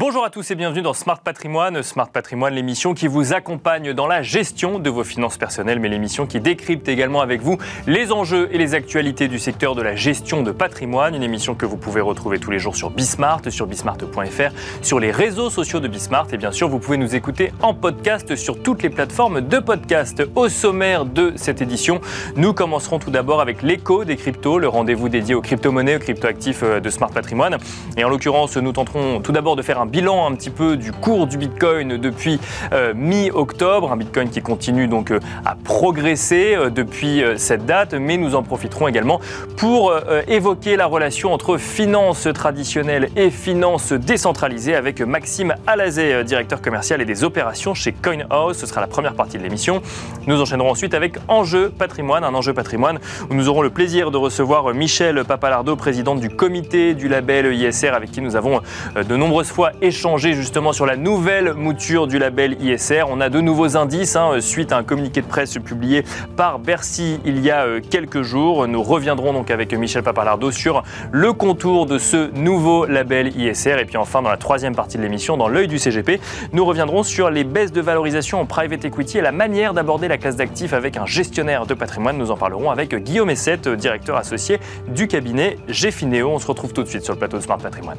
Bonjour à tous et bienvenue dans Smart Patrimoine. Smart Patrimoine, l'émission qui vous accompagne dans la gestion de vos finances personnelles, mais l'émission qui décrypte également avec vous les enjeux et les actualités du secteur de la gestion de patrimoine. Une émission que vous pouvez retrouver tous les jours sur Bismart, sur bismart.fr, sur les réseaux sociaux de Bismart. Et bien sûr, vous pouvez nous écouter en podcast sur toutes les plateformes de podcast. Au sommaire de cette édition, nous commencerons tout d'abord avec l'écho des cryptos, le rendez-vous dédié aux crypto-monnaies, aux crypto-actifs euh, de Smart Patrimoine. Et en l'occurrence, nous tenterons tout d'abord de faire un bilan un petit peu du cours du Bitcoin depuis euh, mi-octobre, un Bitcoin qui continue donc euh, à progresser euh, depuis cette date, mais nous en profiterons également pour évoquer la relation entre finances traditionnelles et finances décentralisées avec Maxime Alazé, directeur commercial et des opérations chez CoinHouse. Ce sera la première partie de l'émission. Nous enchaînerons ensuite avec Enjeu patrimoine, un enjeu patrimoine où nous aurons le plaisir de recevoir Michel Papalardo, présidente du comité du label ISR, avec qui nous avons de nombreuses fois échangé justement sur la nouvelle mouture du label ISR. On a de nouveaux indices hein, suite à un communiqué de presse publié par Bercy il y a euh, quelques jours. Nous reviendrons donc avec Michel Papalardo sur le contour de ce nouveau label ISR. Et puis enfin, dans la troisième partie de l'émission, dans l'œil du CGP, nous reviendrons sur les baisses de valorisation en private equity et la manière d'aborder la classe d'actifs avec un gestionnaire de patrimoine. Nous en parlerons avec Guillaume Essette, directeur associé du cabinet Gfineo. On se retrouve tout de suite sur le plateau Smart Patrimoine.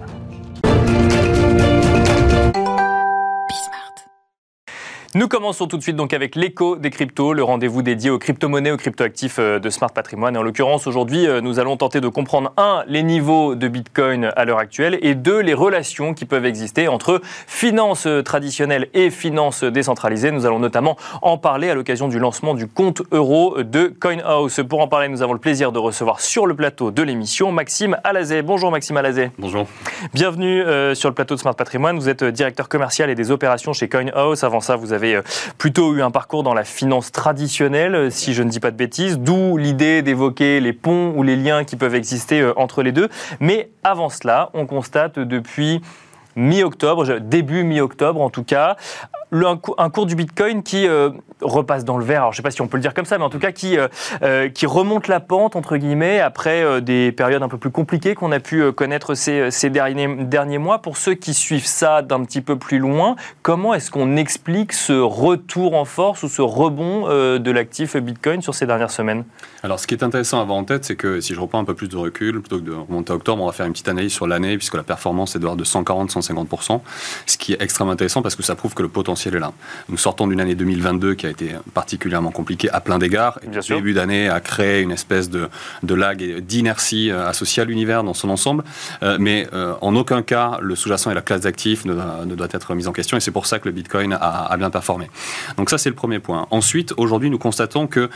Nous commençons tout de suite donc avec l'écho des cryptos, le rendez-vous dédié aux crypto-monnaies, aux crypto-actifs euh, de Smart Patrimoine. Et en l'occurrence, aujourd'hui, euh, nous allons tenter de comprendre, un, les niveaux de Bitcoin à l'heure actuelle, et deux, les relations qui peuvent exister entre finances traditionnelles et finances décentralisées. Nous allons notamment en parler à l'occasion du lancement du compte euro de CoinHouse. Pour en parler, nous avons le plaisir de recevoir sur le plateau de l'émission Maxime Alazé. Bonjour Maxime Alazé. Bonjour. Bienvenue euh, sur le plateau de Smart Patrimoine. Vous êtes directeur commercial et des opérations chez CoinHouse. Avant ça, vous avez euh, plutôt eu un parcours dans la finance traditionnelle, euh, si je ne dis pas de bêtises, d'où l'idée d'évoquer les ponts ou les liens qui peuvent exister euh, entre les deux. Mais avant cela, on constate depuis mi-octobre, début mi-octobre en tout cas, un, cours du Bitcoin qui euh, repasse dans le vert. Alors, je ne sais pas si on peut le dire comme ça, mais en tout cas qui, euh, euh, qui remonte la pente, entre guillemets, après des périodes un peu plus compliquées qu'on a pu connaître ces, ces derniers, derniers mois. Pour ceux qui suivent ça d'un petit peu plus loin, comment est-ce qu'on explique ce retour en force ou ce rebond de l'actif Bitcoin sur ces dernières semaines? Alors, ce qui est intéressant à avoir en tête, c'est que si je reprends un peu plus de recul, plutôt que de remonter à octobre, on va faire une petite analyse sur l'année, puisque la performance est de de 140-150%, ce qui est extrêmement intéressant parce que ça prouve que le potentiel est là. Nous sortons d'une année 2022 qui a été particulièrement compliquée à plein d'égards. Le début d'année a créé une espèce de, de lag et d'inertie euh, associée à l'univers dans son ensemble. Euh, mais euh, en aucun cas, le sous-jacent et la classe d'actifs ne, ne, doit être mis en question. Et c'est pour ça que le Bitcoin a, bien performé. Donc ça, c'est le premier point. Ensuite, aujourd'hui, nous constatons qu'il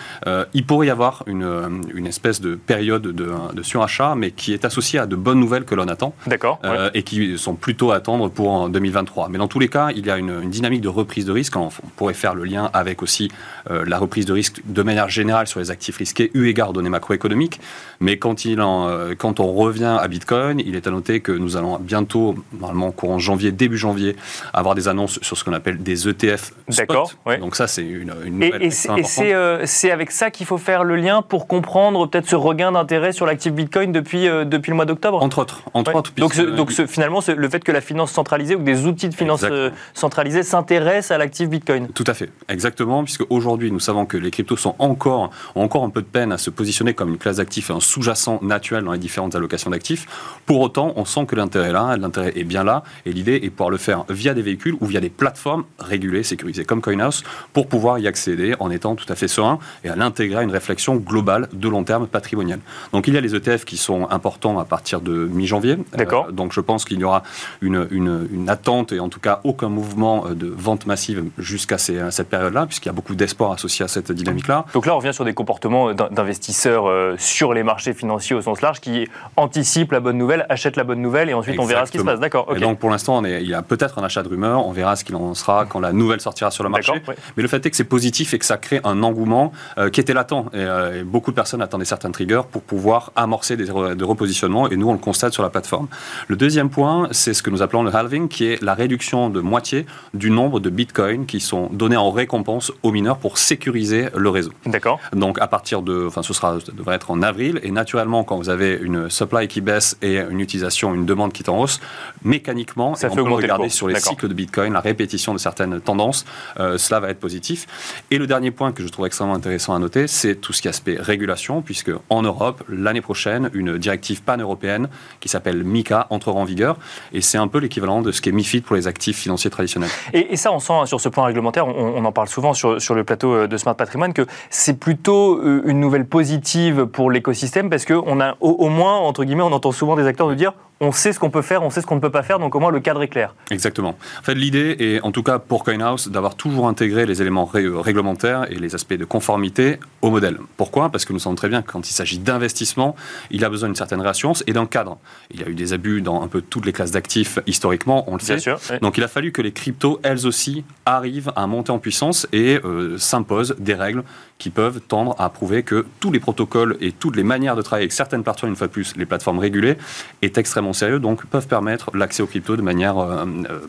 il pourrait y avoir une, une espèce de période de, de, surachat, mais qui est associée à de bonnes nouvelles que l'on attend. D'accord. Et qui sont plutôt à attendre pour 2023. Mais dans tous les cas, il y a une, une dynamique de reprise de risque. On pourrait faire le lien avec aussi euh, la reprise de risque de manière générale sur les actifs risqués, eu égard aux données macroéconomiques. Mais quand, il en, euh, quand on revient à Bitcoin, il est à noter que nous allons bientôt, normalement courant janvier, début janvier, avoir des annonces sur ce qu'on appelle des ETF D'accord. Donc ça, c'est une, une nouvelle Et, et euh, c'est avec ça qu'il faut faire le lien pour comprendre peut-être ce regain d'intérêt sur l'actif Bitcoin depuis, depuis le mois d'octobre? Entre autres. Entre autres donc, donc finalement, le fait que la finance centralisée ou des outils de finance centralisée s'intéressent à l'actif Bitcoin. Tout à fait, exactement, puisque aujourd'hui nous savons que les cryptos sont encore, ont encore un peu de peine à se positionner comme une classe d'actifs, un sous-jacent naturel dans les différentes allocations d'actifs. Pour autant, on sent que l'intérêt est là, l'intérêt est bien là, et l'idée est de pouvoir le faire via des véhicules ou via des plateformes régulées, sécurisées comme CoinHouse, pour pouvoir y accéder en étant tout à fait serein et à l'intégrer à une réflexion globale de long terme patrimoniale. Donc il y a les ETF qui sont importants à partir de mi-janvier. D'accord. Euh, donc je pense qu'il y aura une, une, une attente et en tout cas aucun mouvement de vente massive jusqu'à cette période-là, puisqu'il y a beaucoup d'espoir associé à cette dynamique-là. Donc là, on revient sur des comportements d'investisseurs euh, sur les marchés financiers au sens large qui anticipent la bonne nouvelle, achètent la bonne nouvelle et ensuite on verra ce qui se passe. D'accord. Et donc pour l'instant, il y a peut-être un achat de rumeur, on verra ce qu'il en sera quand la nouvelle sortira sur le marché. Mais le fait est que c'est positif et que ça crée un engouement euh, qui était latent. Euh, et, beaucoup de personnes attendaient certains triggers pour pouvoir amorcer des, des repositionnements et nous, on le constate sur la plateforme. Le deuxième point, c'est ce que nous appelons le halving, qui est la réduction de moitié du nombre de bitcoins qui sont donnés en récompense aux mineurs pour sécuriser le réseau. D'accord. Donc à partir de, enfin ce sera, ça devrait être en avril, et naturellement quand vous avez une supply qui baisse et une utilisation, une demande qui est en hausse, mécaniquement, ça on fait peut augmenter regarder le sur les cycles de Bitcoin, la répétition de certaines tendances, euh, cela va être positif. Et le dernier point que je trouve extrêmement intéressant à noter, c'est tout ce qui est aspect régulation, puisque en Europe, l'année prochaine, une directive pan-européenne qui s'appelle MICA entrera en vigueur, et c'est un peu l'équivalent de ce qu'est MIFID pour les actifs financiers traditionnels. Et, et ça, on sent sur ce plan réglementaire, on, en parle souvent sur, le plateau euh, de Smart Patrimoine, que c'est plutôt euh, une nouvelle positive pour l'écosystème, parce qu'on a au moins, entre guillemets, on entend souvent des acteurs nous dire on sait ce qu'on peut faire, on sait ce qu'on ne peut pas faire, donc au moins le cadre est clair. Exactement. En fait, l'idée est, en tout cas pour CoinHouse, d'avoir toujours intégré les éléments ré réglementaires et les aspects de conformité au modèle. Pourquoi? Parce que nous savons très bien que quand il s'agit d'investissement, il a besoin d'une certaine réassurance et d'un cadre. Il y a eu des abus dans un peu toutes les classes d'actifs historiquement, on le Bien sait. sûr, oui. Donc il a fallu que les cryptos, elles aussi, arrivent à monter en puissance et euh, s'imposent des règles qui peuvent tendre à prouver que tous les protocoles et toutes les manières de travailler avec certaines plateformes, une fois de plus, les plateformes régulées, est extrêmement sérieux, donc peuvent permettre l'accès aux cryptos de manière euh, euh,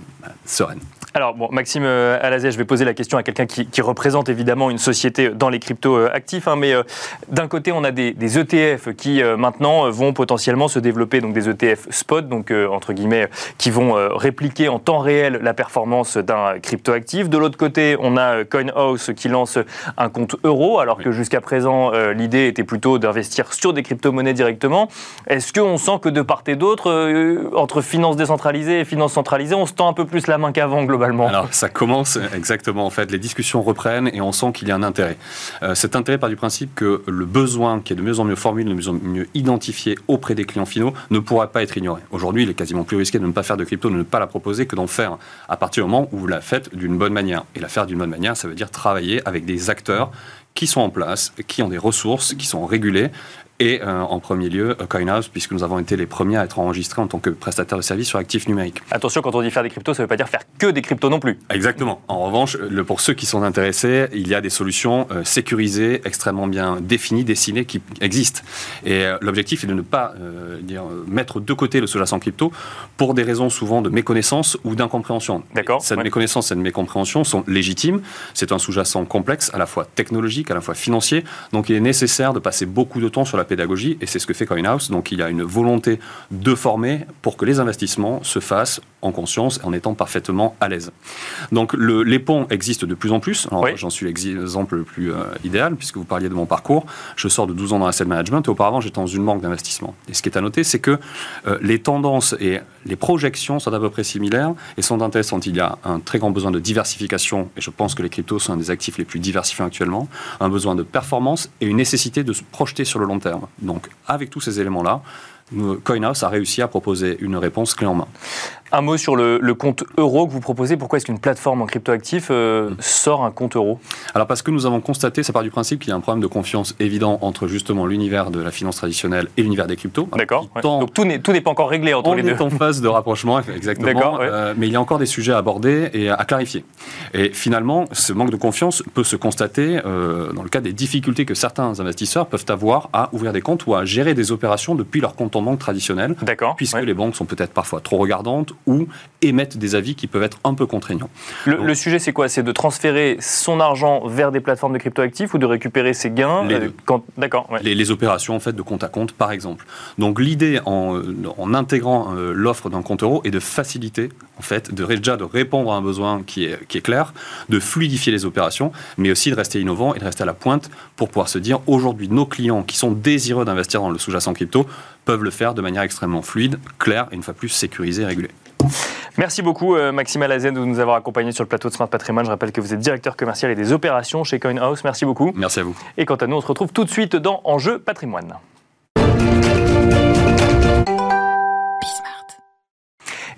sereine. Alors, bon, Maxime euh, Alazet, je vais poser la question à quelqu'un qui, qui, représente évidemment une société dans les cryptos euh, hein, mais euh, d'un côté, on a des, des ETF qui euh, maintenant vont potentiellement se développer, donc des ETF spot, donc euh, entre guillemets, qui vont euh, répliquer en temps réel la performance d'un crypto actif. De l'autre côté, on a euh, CoinHouse qui lance un compte euro, alors Oui. que jusqu'à présent, euh, l'idée était plutôt d'investir sur des crypto-monnaies directement. Est-ce qu'on sent que de part et d'autre, euh, entre finances décentralisées et finances centralisées, on se tend un peu plus la main qu'avant globalement? Alors ça commence exactement en fait, les discussions reprennent et on sent qu'il y a un intérêt. Euh, cet intérêt part du principe que le besoin qui est de mieux en mieux formulé, de mieux en mieux identifié auprès des clients finaux ne pourra pas être ignoré. Aujourd'hui, il est quasiment plus risqué de ne pas faire de crypto, de ne pas la proposer que d'en faire à partir du moment où vous la faites d'une bonne manière. Et la faire d'une bonne manière, ça veut dire travailler avec des acteurs qui sont en place, qui ont des ressources, qui sont régulés. Et euh, en premier lieu, euh, CoinHouse, puisque nous avons été les premiers à être enregistrés en tant que prestataire de services sur actifs numériques. Attention, quand on dit faire des cryptos, ça ne veut pas dire faire que des cryptos non plus. Exactement. En revanche, le, pour ceux qui sont intéressés, il y a des solutions euh, sécurisées, extrêmement bien définies, dessinées, qui existent. Et euh, l'objectif est de ne pas euh, dire, mettre de côté le sous-jacent crypto pour des raisons souvent de méconnaissance ou d'incompréhension. D'accord, Cette ouais. méconnaissance, cette mécompréhension sont légitimes. C'est un sous-jacent complexe, à la fois technologique, à la fois financier. Donc il est nécessaire de passer beaucoup de temps sur la pédagogie, et c'est ce que fait CoinHouse. Donc il y a une volonté de former pour que les investissements se fassent en conscience et en étant parfaitement à l'aise. Donc le, les ponts existent de plus en plus. Oui. J'en suis l'exemple le plus euh, idéal, puisque vous parliez de mon parcours. Je sors de 12 ans dans l'asset management et auparavant j'étais dans une banque d'investissement. Et ce qui est à noter, c'est que euh, les tendances et les projections sont à peu près similaires et sont intéressantes. Il y a un très grand besoin de diversification, et je pense que les cryptos sont un des actifs les plus diversifiés actuellement, un besoin de performance et une nécessité de se projeter sur le long terme. Donc avec tous ces éléments-là, CoinHouse a réussi à proposer une réponse clé en main. Un mot sur le, le compte euro que vous proposez. Pourquoi est-ce qu'une plateforme en cryptoactif euh, sort un compte euro? Alors parce que nous avons constaté, ça part du principe qu'il y a un problème de confiance évident entre justement l'univers de la finance traditionnelle et l'univers des cryptos. D'accord ouais. Donc tout n'est tout n'est pas encore réglé entre on les deux. est en phase de rapprochement, exactement. Ouais. Euh, mais il y a encore des sujets à aborder et à clarifier. Et finalement, ce manque de confiance peut se constater euh, dans le cas des difficultés que certains investisseurs peuvent avoir à ouvrir des comptes ou à gérer des opérations depuis leur compte en banque traditionnel, D'accord. puisque ouais. les banques sont peut-être parfois trop regardantes ou émettent des avis qui peuvent être un peu contraignants. Le, le sujet, c'est quoi? C'est de transférer son argent vers des plateformes de cryptoactifs ou de récupérer ses gains Les euh, quand... D'accord. ouais. les, les opérations en fait de compte à compte par exemple. Donc l'idée en, en intégrant euh, l'offre d'un compte euro est de faciliter en fait de déjà de répondre à un besoin qui est, qui est clair, de fluidifier les opérations, mais aussi de rester innovant et de rester à la pointe pour pouvoir se dire aujourd'hui nos clients qui sont désireux d'investir dans le sous-jacent crypto peuvent le faire de manière extrêmement fluide, claire et une fois plus sécurisée et régulée. Merci beaucoup, euh, Maxime Alazen, de nous avoir accompagnés sur le plateau de Smart Patrimoine. Je rappelle que vous êtes directeur commercial et des opérations chez CoinHouse. Merci beaucoup. Merci à vous. Et quant à nous, on se retrouve tout de suite dans Enjeu Patrimoine.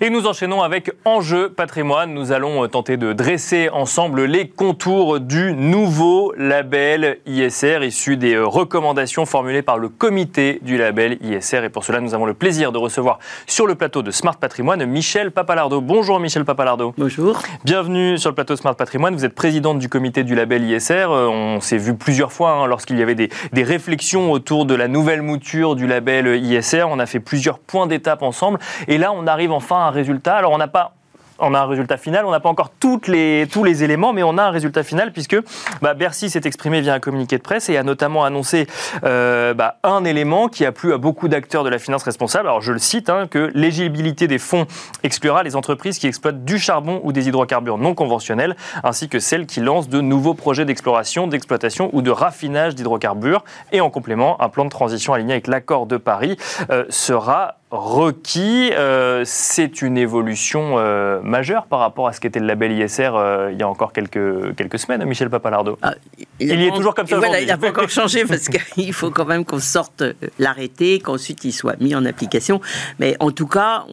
Et nous enchaînons avec Enjeu Patrimoine. Nous allons euh, tenter de dresser ensemble les contours du nouveau label ISR issu des euh, recommandations formulées par le comité du label ISR. Et pour cela, nous avons le plaisir de recevoir sur le plateau de Smart Patrimoine Michel Papalardo. Bonjour Michel Papalardo. Bonjour. Bienvenue sur le plateau Smart Patrimoine. Vous êtes présidente du comité du label ISR. Euh, On s'est vu plusieurs fois hein, lorsqu'il y avait des, des réflexions autour de la nouvelle mouture du label ISR. On a fait plusieurs points d'étape ensemble. Et là, on arrive enfin à résultat. Alors, on n'a pas un résultat final. On n'a pas encore tous les éléments, mais on a un résultat final puisque bah, Bercy s'est exprimé via un communiqué de presse et a notamment annoncé euh, bah, un élément qui a plu à beaucoup d'acteurs de la finance responsable. Alors je le cite, hein, que l'éligibilité des fonds exclura les entreprises qui exploitent du charbon ou des hydrocarbures non conventionnels, ainsi que celles qui lancent de nouveaux projets d'exploration, d'exploitation ou de raffinage d'hydrocarbures. Et en complément, un plan de transition aligné avec l'accord de Paris euh, sera requis. Euh, c'est une évolution euh, majeure par rapport à ce qu'était le label ISR euh, il y a encore quelques, quelques semaines, Michel Papalardo. Ah, il, y est toujours comme ça voilà, Il n'a pas encore changé parce qu'il faut quand même qu'on sorte l'arrêté, qu'ensuite il soit mis en application. Mais en tout cas,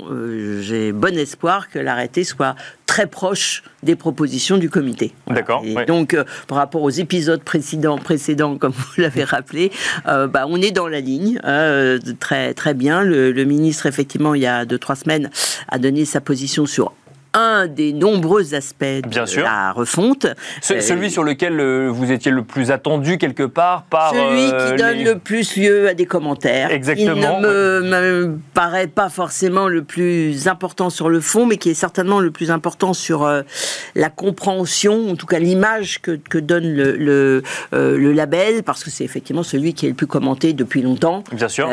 j'ai bon espoir que l'arrêté soit très proche des propositions du comité. D'accord. Et donc, par rapport aux épisodes précédents, précédents comme vous l'avez rappelé, bah, on est dans la ligne, hein, très, très bien. Le, le ministre effectivement, il y a deux, trois semaines, a donné sa position sur un des nombreux aspects de la refonte. celui euh, sur lequel euh, vous étiez le plus attendu quelque part par... Celui qui euh, donne le plus lieu à des commentaires. Exactement. Il ne me, paraît pas forcément le plus important sur le fond, mais qui est certainement le plus important sur la compréhension, en tout cas l'image que, donne le, le, label, parce que c'est effectivement celui qui est le plus commenté depuis longtemps. Bien sûr.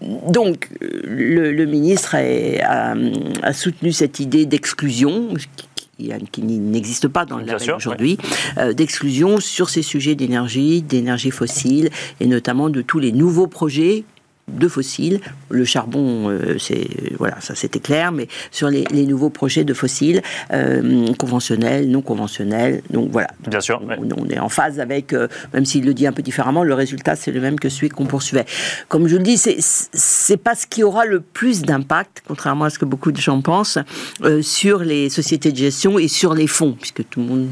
Donc, le, ministre a, a soutenu cette idée d'exclusion qui, n'existe pas dans le label aujourd'hui, euh, d'exclusion sur ces sujets d'énergie, d'énergie fossile, et notamment de tous les nouveaux projets de fossiles. Le charbon, euh, c'est voilà, ça c'était clair, mais sur les, nouveaux projets de fossiles euh, conventionnels, non conventionnels, donc voilà. Bien sûr. On, est en phase avec, euh, même s'il le dit un peu différemment, le résultat c'est le même que celui qu'on poursuivait. Comme je le dis, c'est c'est pas ce qui aura le plus d'impact, contrairement à ce que beaucoup de gens pensent, sur les sociétés de gestion et sur les fonds, puisque tout le monde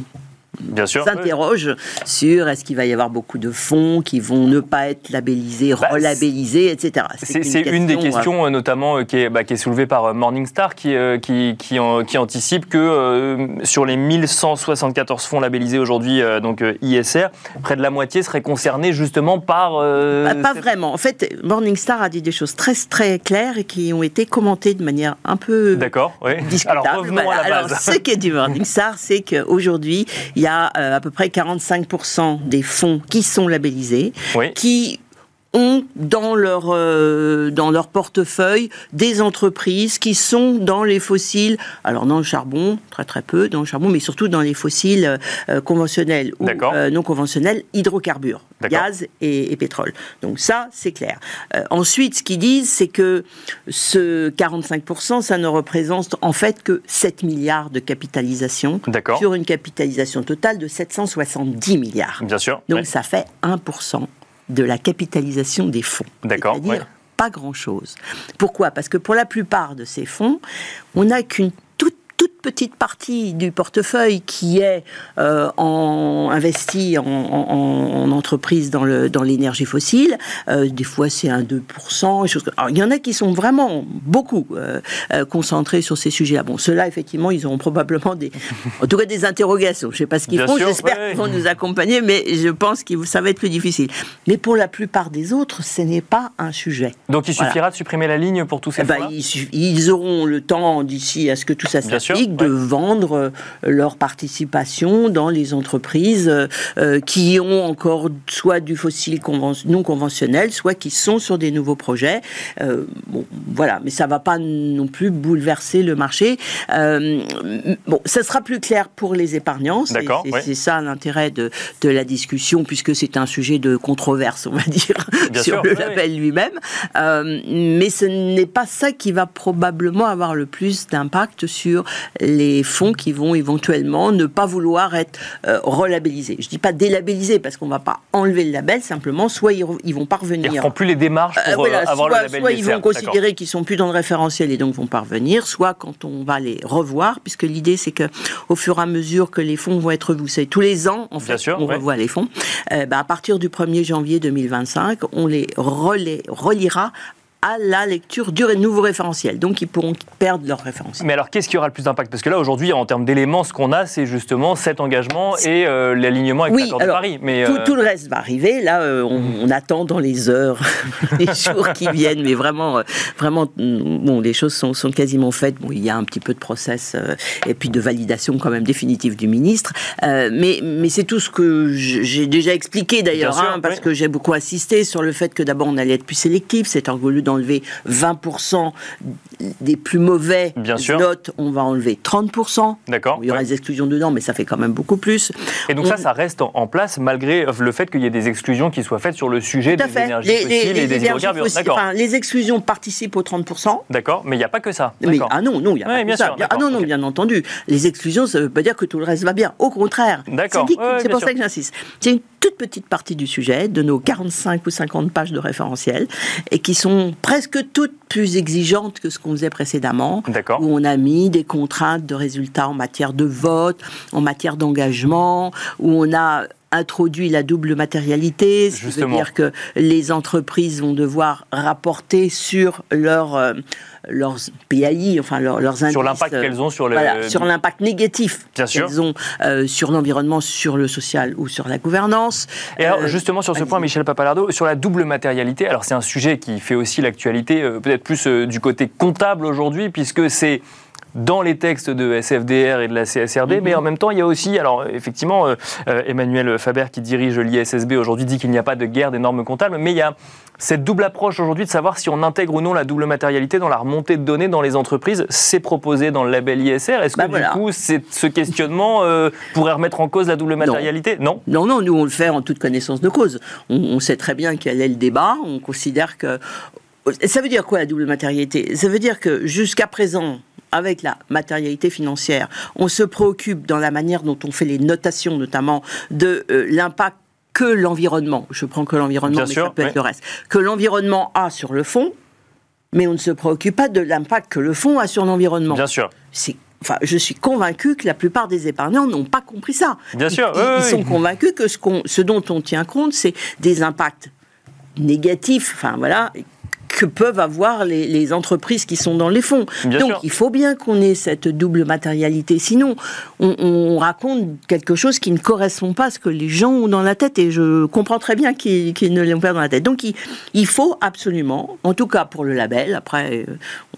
Bien sûr, s'interroge sur est-ce qu'il va y avoir beaucoup de fonds qui vont ne pas être labellisés, bah, relabellisés, etc. C'est une, des questions, euh, notamment, euh, qui est, bah, qui est, soulevée par euh, Morningstar, qui, qui, qui, qui anticipe que sur les 1174 fonds labellisés aujourd'hui, donc ISR, près de la moitié seraient concernés justement par. Bah, pas vraiment. En fait, Morningstar a dit des choses très, très claires et qui ont été commentées de manière un peu. D'accord, oui. Discutable. Alors revenons à la base. Alors, ce qu'est du Morningstar, c'est qu'aujourd'hui, il y a euh, à peu près 45% des fonds qui sont labellisés, qui ont dans leur, euh, dans leur portefeuille des entreprises qui sont dans les fossiles, alors dans le charbon, très très peu dans le charbon, mais surtout dans les fossiles euh, conventionnels ou non conventionnels, hydrocarbures, gaz et, pétrole. Donc ça, c'est clair. ensuite, ce qu'ils disent, c'est que ce 45%, ça ne représente en fait que 7 milliards de capitalisation sur une capitalisation totale de 770 milliards. Bien sûr. Donc ça fait 1% de la capitalisation des fonds. D'accord. C'est-à-dire pas grand-chose. Pourquoi? Parce que pour la plupart de ces fonds, on n'a qu'une toute petite partie du portefeuille qui est euh, en, investi en, en, entreprise dans, l'énergie fossile. Euh, des fois, c'est un 2%. Choses... Alors, il y en a qui sont vraiment beaucoup euh, concentrés sur ces sujets-là. Bon, ceux-là, effectivement, ils auront probablement des, en tout cas des interrogations. Je ne sais pas ce qu'ils font. J'espère qu'ils vont nous accompagner, mais je pense que ça va être plus difficile. Mais pour la plupart des autres, ce n'est pas un sujet. Donc, il suffira de supprimer la ligne pour tous ces eh ben, ils, ils, auront le temps d'ici à ce que tout ça s'applique de vendre euh, leur participation dans les entreprises euh, qui ont encore soit du fossile non conventionnel, soit qui sont sur des nouveaux projets. Euh, bon, voilà, mais ça va pas non plus bouleverser le marché. bon, ça sera plus clair pour les épargnants. C'est ça l'intérêt de, de, la discussion, puisque c'est un sujet de controverse, on va dire, sur le label lui-même. mais ce n'est pas ça qui va probablement avoir le plus d'impact sur les fonds qui vont éventuellement ne pas vouloir être euh, relabellisés. Je ne dis pas délabellisés parce qu'on ne va pas enlever le label, simplement, soit ils, vont parvenir. Ils ne feront plus les démarches pour euh, euh, avoir soit, le label. Soit ils vont considérer qu'ils sont plus dans le référentiel et donc vont parvenir, soit quand on va les revoir, puisque l'idée c'est que au fur et à mesure que les fonds vont être revus, c'est tous les ans, en fait, on revoit les fonds. bah, à partir du 1er janvier 2025, on les relira à la lecture du nouveau référentiel. Donc ils pourront perdre leur référentiel. Mais alors qu'est-ce qui aura le plus d'impact? Parce que là aujourd'hui, en termes d'éléments, ce qu'on a, c'est justement cet engagement et euh, l'alignement avec l'accord de Paris. Mais tout, tout, le reste va arriver. Là, on, on, attend dans les heures, les jours qui viennent, mais vraiment, vraiment, bon, les choses sont, sont quasiment faites. Bon, il y a un petit peu de process et puis de validation quand même définitive du ministre. mais mais c'est tout ce que j'ai déjà expliqué d'ailleurs, hein, parce que j'ai beaucoup insisté sur le fait que d'abord on allait être plus sélectif, c'est au lieu d'enlever 20% des plus mauvais Bien notes, on va enlever 30%. D'accord. Il y aura des exclusions dedans, mais ça fait quand même beaucoup plus. Et donc ça, ça reste en place malgré le fait qu'il y ait des exclusions qui soient faites sur le sujet des énergies fossiles et des hydrocarbures. Enfin, les exclusions participent aux 30%. D'accord, mais il n'y a pas que ça. Mais, ah non, non, il n'y a pas que ça. Ah non, non, bien entendu. Les exclusions, ça ne veut pas dire que tout le reste va bien. Au contraire. D'accord. C'est pour ça que j'insiste. C'est une toute petite partie du sujet, de nos 45 ou 50 pages de référentiel, et qui sont presque toutes plus exigeantes que ce qu'on faisait précédemment, où on a mis des contraintes de résultats en matière de vote, en matière d'engagement, où on a introduit la double matérialité, ce qui veut dire que les entreprises vont devoir rapporter sur leur, euh, leurs PAI, enfin leurs indices. Sur l'impact qu'elles ont sur sur l'impact négatif qu'elles ont euh, sur l'environnement, sur le social ou sur la gouvernance. Et alors, euh, justement, sur ce point, Michel Papalardo, sur la double matérialité, alors c'est un sujet qui fait aussi l'actualité, peut-être plus du côté comptable aujourd'hui, puisque c'est dans les textes de SFDR et de la CSRD, mais mhm. en même temps, il y a aussi, alors effectivement, euh, euh, Emmanuel Faber qui dirige l'ISSB aujourd'hui dit qu'il n'y a pas de guerre des normes comptables, mais il y a cette double approche aujourd'hui de savoir si on intègre ou non la double matérialité dans la remontée de données dans les entreprises. C'est proposé dans le label ISR. Est-ce que bah, du coup, ce questionnement euh, pourrait remettre en cause la double matérialité? Non. non. non, nous on le fait en toute connaissance de cause. On, on sait très bien quel est le débat. On considère que ça veut dire quoi la double matérialité? Ça veut dire que jusqu'à présent, avec la matérialité financière. On se préoccupe dans la manière dont on fait les notations, notamment de euh, l'impact que l'environnement, je prends que l'environnement, mais ça peut être le reste, que l'environnement a sur le fond, mais on ne se préoccupe pas de l'impact que le fonds a sur l'environnement. Bien sûr. Enfin, je suis convaincu que la plupart des épargnants n'ont pas compris ça. Bien sûr. Ils, sont convaincus que ce, ce dont on tient compte, c'est des impacts négatifs, enfin voilà, que peuvent avoir les, entreprises qui sont dans les fonds. Donc il faut bien qu'on ait cette double matérialité. Sinon, on, raconte quelque chose qui ne correspond pas à ce que les gens ont dans la tête. Et je comprends très bien qu'ils ne l'ont pas dans la tête. Donc il, faut absolument, en tout cas pour le label, après euh,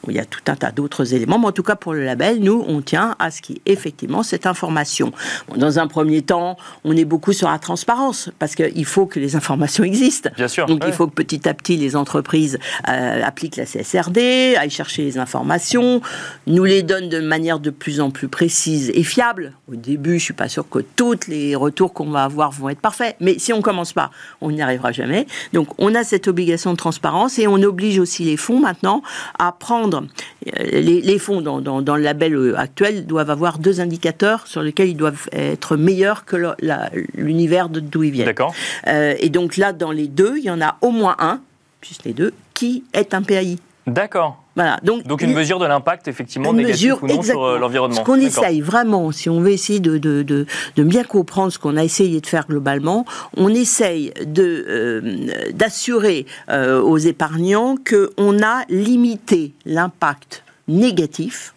il y a tout un tas d'autres éléments, mais en tout cas pour le label, nous on tient à ce qui effectivement cette information. dans un premier temps, on est beaucoup sur la transparence parce qu'il faut que les informations existent. Bien sûr. Donc il faut que petit à petit les entreprises euh, applique la CSRD, aille chercher les informations, nous les donne de manière de plus en plus précise et fiable. Au début, je suis pas sûr que tous les retours qu'on va avoir vont être parfaits, mais si on commence pas, on n'y arrivera jamais. Donc, on a cette obligation de transparence et on oblige aussi les fonds maintenant à prendre euh, les, fonds dans, le label euh, actuel doivent avoir deux indicateurs sur lesquels ils doivent être meilleurs que l'univers d'où ils viennent. D'accord. et donc là, dans les deux, il y en a au moins un juste les deux, qui est un PAI. D'accord. Voilà. Donc, Donc une mesure de l'impact effectivement négatif ou non sur euh, l'environnement. Ce qu'on essaye vraiment, si on veut essayer de, de, de, de bien comprendre ce qu'on a essayé de faire globalement, on essaye de euh, d'assurer euh, aux épargnants qu'on a limité l'impact négatif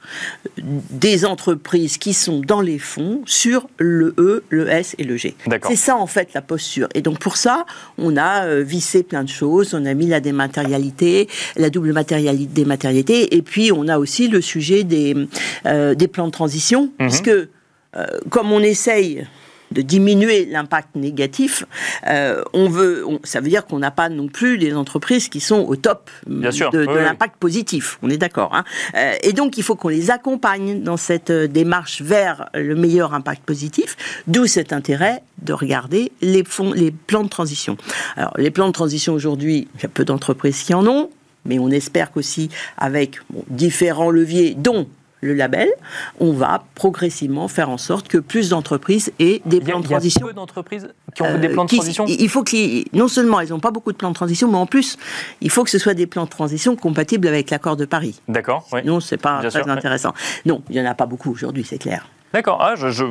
des entreprises qui sont dans les fonds sur le E, le S et le G. C'est ça en fait la posture. Et donc pour ça, on a euh, vissé plein de choses, on a mis la dématérialité, la double matérialité, dématérialité, et puis on a aussi le sujet des, euh, des plans de transition, mhm. puisque euh, comme on essaye de diminuer l'impact négatif, euh, on veut, ça veut dire qu'on n'a pas non plus des entreprises qui sont au top de, l'impact positif. On est d'accord. Hein. Euh, et donc il faut qu'on les accompagne dans cette euh, démarche vers le meilleur impact positif. D'où cet intérêt de regarder les, fonds, les plans de transition. Alors les plans de transition aujourd'hui, il y a peu d'entreprises qui en ont mais on espère qu'aussi avec différents leviers, dont le label, on va progressivement faire en sorte que plus d'entreprises aient des plans de transition. Il y a peu d'entreprises qui ont des plans de euh, transition Il faut que, non seulement elles n'ont pas beaucoup de plans de transition, mais en plus, il faut que ce soit des plans de transition compatibles avec l'accord de Paris. D'accord. Sinon, ce c'est pas très intéressant. Non, il n'y en a pas beaucoup aujourd'hui, c'est clair. D'accord. Ah, je,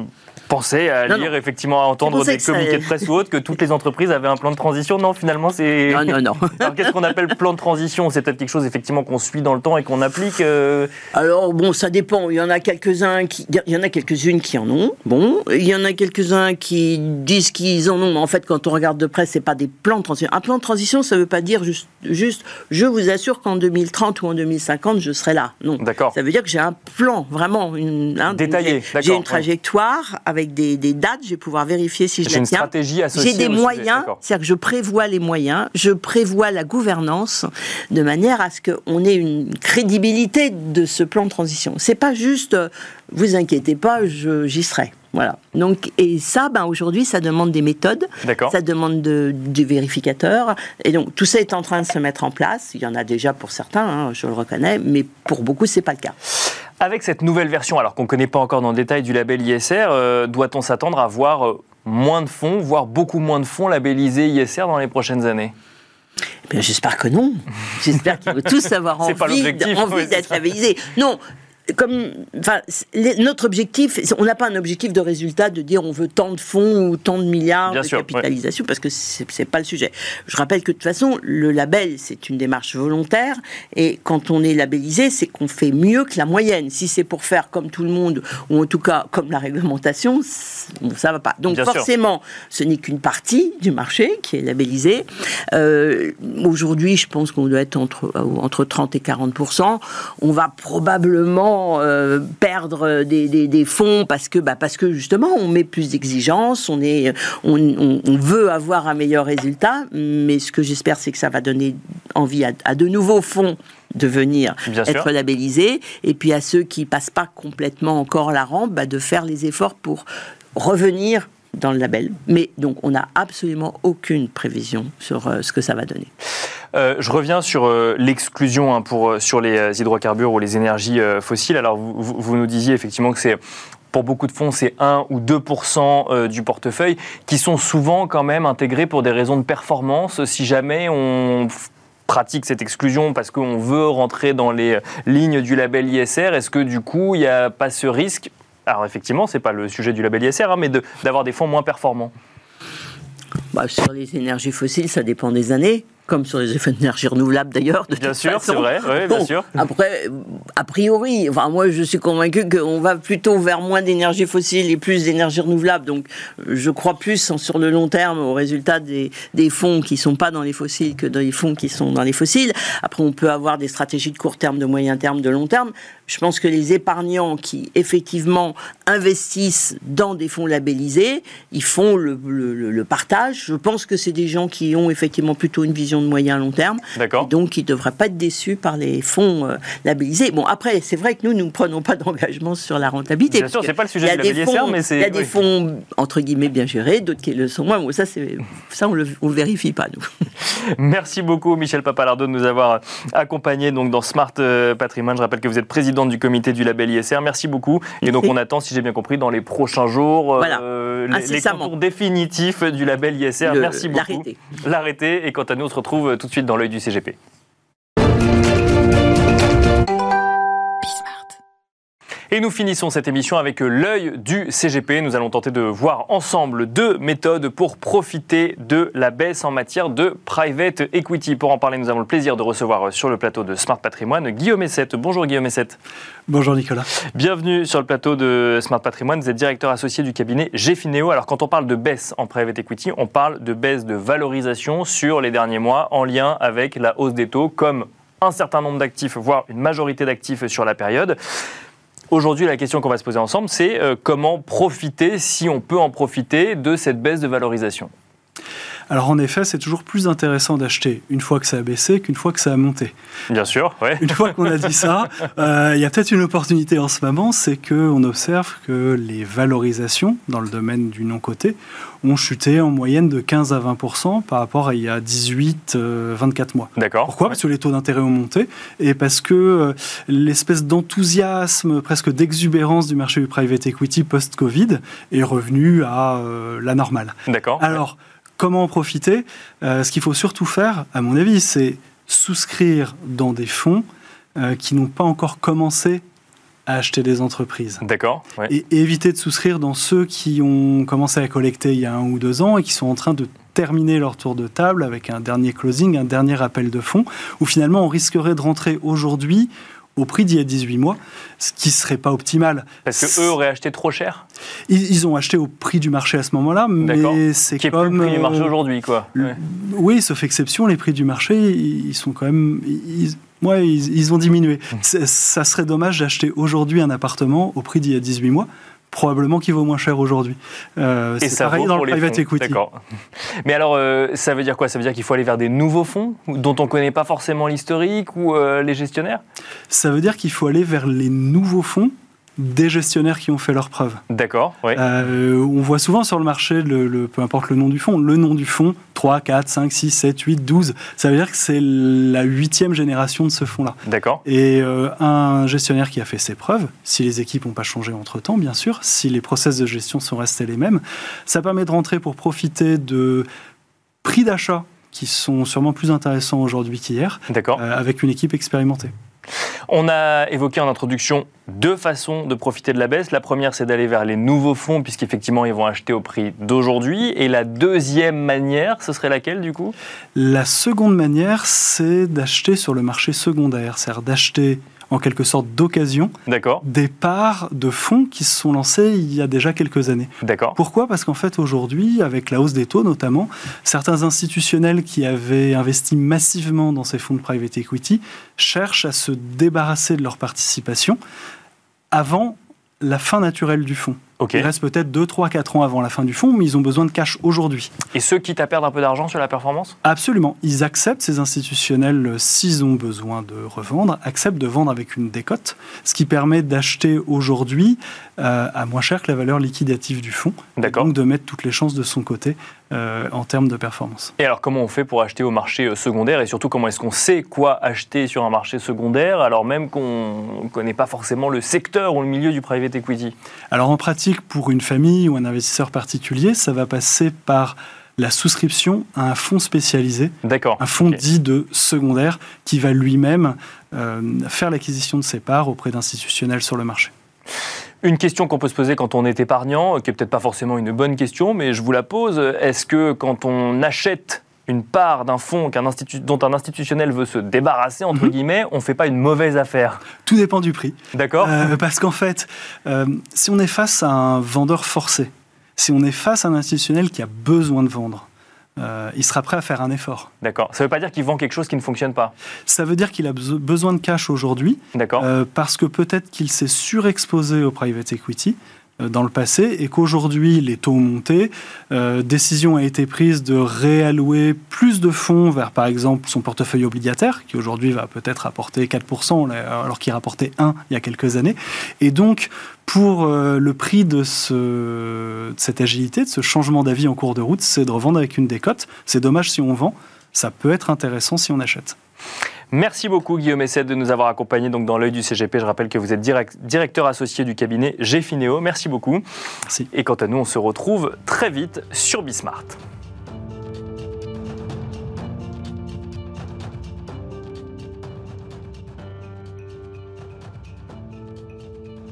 pensais à lire, effectivement, à entendre des communiqués de presse ou autres que toutes les entreprises avaient un plan de transition. Non, finalement, c'est. Non, non, non. Alors, qu'est-ce qu'on appelle plan de transition? C'est peut-être quelque chose, effectivement, qu'on suit dans le temps et qu'on applique euh Alors, bon, ça dépend. Il y en a quelques-uns qui. Il y en a quelques-unes qui en ont. Bon. Il y en a quelques-uns qui disent qu'ils en ont. Mais en fait, quand on regarde de près, c'est pas des plans de transition. Un plan de transition, ça veut pas dire juste, juste je vous assure qu'en 2030 ou en 2050, je serai là. Non. D'accord. Ça veut dire que j'ai un plan, vraiment. Une, Détaillé. J'ai une trajectoire avec des, dates, je vais pouvoir vérifier si je la tiens. Stratégie associée. J'ai des moyens, c'est-à-dire que je prévois les moyens, je prévois la gouvernance de manière à ce qu'on ait une crédibilité de ce plan de transition. C'est pas juste, euh, vous inquiétez pas, j'y serai. Voilà. Donc, et ça, ben, aujourd'hui, ça demande des méthodes. Ça demande de, du vérificateur. Et donc, tout ça est en train de se mettre en place. Il y en a déjà pour certains, hein, je le reconnais, mais pour beaucoup, c'est pas le cas. Avec cette nouvelle version, alors qu'on ne connaît pas encore dans le détail du label ISR, euh, doit-on s'attendre à voir euh, moins de fonds, voire beaucoup moins de fonds labellisés ISR dans les prochaines années? Eh J'espère que non. J'espère qu'ils vont tous avoir envie, envie d'être labellisés. Non, comme, enfin, notre objectif, on n'a pas un objectif de résultat de dire on veut tant de fonds ou tant de milliards de capitalisation parce que c'est pas le sujet. Je rappelle que de toute façon, le label c'est une démarche volontaire et quand on est labellisé, c'est qu'on fait mieux que la moyenne. Si c'est pour faire comme tout le monde ou en tout cas comme la réglementation, bon, ça va pas. Donc forcément, ce n'est qu'une partie du marché qui est labellisée. Euh, Aujourd'hui, je pense qu'on doit être entre entre 30 et 40 On va probablement euh, perdre des, fonds parce que, bah, parce que justement, on met plus d'exigences, on, est, on, veut avoir un meilleur résultat, mais ce que j'espère, c'est que ça va donner envie à, de nouveaux fonds de venir être labellisés, et puis à ceux qui passent pas complètement encore la rampe, bah, de faire les efforts pour revenir dans le label. Mais donc, on n'a absolument aucune prévision sur euh, ce que ça va donner. Euh, je reviens sur euh, l'exclusion hein, pour, sur les hydrocarbures ou les énergies fossiles. Alors, vous, nous disiez effectivement que c'est pour beaucoup de fonds, c'est 1 ou 2 du portefeuille qui sont souvent quand même intégrés pour des raisons de performance. Si jamais on pratique cette exclusion parce qu'on veut rentrer dans les lignes du label ISR, est-ce que du coup, il n'y a pas ce risque Alors effectivement, ce n'est pas le sujet du label ISR, hein, mais d'avoir des fonds moins performants. Bah, Sur les énergies fossiles, ça dépend des années comme sur les effets d'énergie renouvelable d'ailleurs. Bien sûr, c'est vrai, bien sûr. Après, a priori, enfin, moi je suis convaincu qu'on va plutôt vers moins d'énergie fossile et plus d'énergie renouvelable. Donc je crois plus sur le long terme au résultat des, des fonds qui ne sont pas dans les fossiles que dans les fonds qui sont dans les fossiles. Après, on peut avoir des stratégies de court terme, de moyen terme, de long terme. Je pense que les épargnants qui effectivement investissent dans des fonds labellisés, ils font le, le partage. Je pense que c'est des gens qui ont effectivement plutôt une vision de moyen long terme. donc, ils ne devraient pas être déçus par les fonds euh, labellisés. Bon, après, c'est vrai que nous, nous ne prenons pas d'engagement sur la rentabilité. Bien sûr, c'est pas le sujet de fonds, mais c'est... Il y a des fonds, entre guillemets, bien gérés, d'autres qui le sont moins. Bon, ça, ça on ne le vérifie pas, nous. Merci beaucoup, Michel Papalardo, de nous avoir accompagnés donc, dans Smart euh, Patrimoine. Je rappelle que vous êtes présidente du comité du label ISR. Merci beaucoup. Et donc, on attend, si j'ai bien compris, dans les prochains jours, euh, les, contours définitifs du label ISR. Merci beaucoup. L'arrêter. L'arrêter. Et quant à nous, on se retrouve retrouve tout de suite dans l'œil du CGP. Et nous finissons cette émission avec l'œil du CGP. Nous allons tenter de voir ensemble deux méthodes pour profiter de la baisse en matière de private equity. Pour en parler, nous avons le plaisir de recevoir sur le plateau de Smart Patrimoine Guillaume Essette. Bonjour Guillaume Essette. Bonjour Nicolas. Bienvenue sur le plateau de Smart Patrimoine. Vous êtes directeur associé du cabinet Gfineo. Alors quand on parle de baisse en private equity, on parle de baisse de valorisation sur les derniers mois en lien avec la hausse des taux comme un certain nombre d'actifs, voire une majorité d'actifs sur la période. Aujourd'hui, la question qu'on va se poser ensemble, c'est euh, comment profiter, si on peut en profiter, de cette baisse de valorisation? Alors en effet, c'est toujours plus intéressant d'acheter une fois que ça a baissé qu'une fois que ça a monté. Bien sûr, oui. Une fois qu'on a dit ça, euh, il y a peut-être une opportunité en ce moment, c'est qu'on observe que les valorisations dans le domaine du non-coté ont chuté en moyenne de 15 à 20% par rapport à il y a 18, 24 euh, mois. D'accord. Pourquoi? Parce que les taux d'intérêt ont monté et parce que euh, l'espèce d'enthousiasme, presque d'exubérance du marché du private equity post-Covid est revenu à la normale. D'accord. Alors, Comment en profiter euh, Ce qu'il faut surtout faire, à mon avis, c'est souscrire dans des fonds euh, qui n'ont pas encore commencé à acheter des entreprises. D'accord. Et éviter de souscrire dans ceux qui ont commencé à collecter il y a un ou deux ans et qui sont en train de terminer leur tour de table avec un dernier closing, un dernier appel de fonds, où finalement on risquerait de rentrer aujourd'hui au prix d'il y a 18 mois, ce qui serait pas optimal. Parce que eux auraient acheté trop cher? Ils, ont acheté au prix du marché à ce moment-là, mais c'est comme... le prix du marché euh, aujourd'hui, quoi. Oui, sauf exception, les prix du marché, ils sont quand même... Ils, ils, ont diminué. Mmh. Ça serait dommage d'acheter aujourd'hui un appartement au prix d'il y a 18 mois probablement qu'il vaut moins cher aujourd'hui. Euh, c'est pareil dans le private equity. Mais alors, euh, ça veut dire quoi? Ça veut dire qu'il faut aller vers des nouveaux fonds dont on ne connaît pas forcément l'historique ou euh, les gestionnaires? Ça veut dire qu'il faut aller vers les nouveaux fonds des gestionnaires qui ont fait leurs preuves. D'accord, oui. Euh, on voit souvent sur le marché, le, peu importe le nom du fonds, le nom du fonds, 3, 4, 5, 6, 7, 8, 12. Ça veut dire que c'est la huitième génération de ce fonds-là. D'accord. Et euh, un gestionnaire qui a fait ses preuves, si les équipes n'ont pas changé entre-temps, bien sûr, si les process de gestion sont restés les mêmes, ça permet de rentrer pour profiter de prix d'achat qui sont sûrement plus intéressants aujourd'hui qu'hier, euh, avec une équipe expérimentée. On a évoqué en introduction deux façons de profiter de la baisse. La première, c'est d'aller vers les nouveaux fonds, puisqu'effectivement, ils vont acheter au prix d'aujourd'hui. Et la deuxième manière, ce serait laquelle, du coup? La seconde manière, c'est d'acheter sur le marché secondaire, c'est-à-dire d'acheter en quelque sorte d'occasion des parts de fonds qui se sont lancés il y a déjà quelques années. D'accord. Pourquoi? Parce qu'en fait aujourd'hui, avec la hausse des taux notamment, certains institutionnels qui avaient investi massivement dans ces fonds de private equity cherchent à se débarrasser de leur participation avant la fin naturelle du fonds. Il reste peut-être 2, 3, 4 ans avant la fin du fonds, mais ils ont besoin de cash aujourd'hui. Et ceux qui à perdre un peu d'argent sur la performance? Absolument. Ils acceptent, ces institutionnels, s'ils ont besoin de revendre, acceptent de vendre avec une décote, ce qui permet d'acheter aujourd'hui euh, à moins cher que la valeur liquidative du fonds. Donc de mettre toutes les chances de son côté euh, en termes de performance. Et alors comment on fait pour acheter au marché euh, secondaire? Et surtout comment est-ce qu'on sait quoi acheter sur un marché secondaire alors même qu'on ne connaît pas forcément le secteur ou le milieu du private equity? Alors en pratique, pour une famille ou un investisseur particulier, ça va passer par la souscription à un fonds spécialisé, un fonds dit de secondaire, qui va lui-même euh, faire l'acquisition de ses parts auprès d'institutionnels sur le marché. Une question qu'on peut se poser quand on est épargnant, qui est peut-être pas forcément une bonne question, mais je vous la pose. Est-ce que quand on achète une part d'un fonds dont un institutionnel veut se débarrasser, entre mhm. guillemets, on ne fait pas une mauvaise affaire Tout dépend du prix. D'accord. Euh, parce qu'en fait, euh, si on est face à un vendeur forcé, si on est face à un institutionnel qui a besoin de vendre, euh, il sera prêt à faire un effort. D'accord. Ça ne veut pas dire qu'il vend quelque chose qui ne fonctionne pas Ça veut dire qu'il a besoin de cash aujourd'hui. D'accord. parce que peut-être qu'il s'est surexposé au private equity. Euh, dans le passé et qu'aujourd'hui les taux ont monté, euh, décision a été prise de réallouer plus de fonds vers par exemple son portefeuille obligataire qui aujourd'hui va peut-être apporter 4% alors qu'il rapportait 1 il y a quelques années. Et donc pour euh, le prix de cette agilité, de ce changement d'avis en cours de route, c'est de revendre avec une décote. C'est dommage si on vend, ça peut être intéressant si on achète. Merci beaucoup Guillaume Essed de nous avoir accompagnés donc, dans l'œil du CGP. Je rappelle que vous êtes directeur associé du cabinet GFINEO. Merci beaucoup. Merci. Et quant à nous, on se retrouve très vite sur Bismart.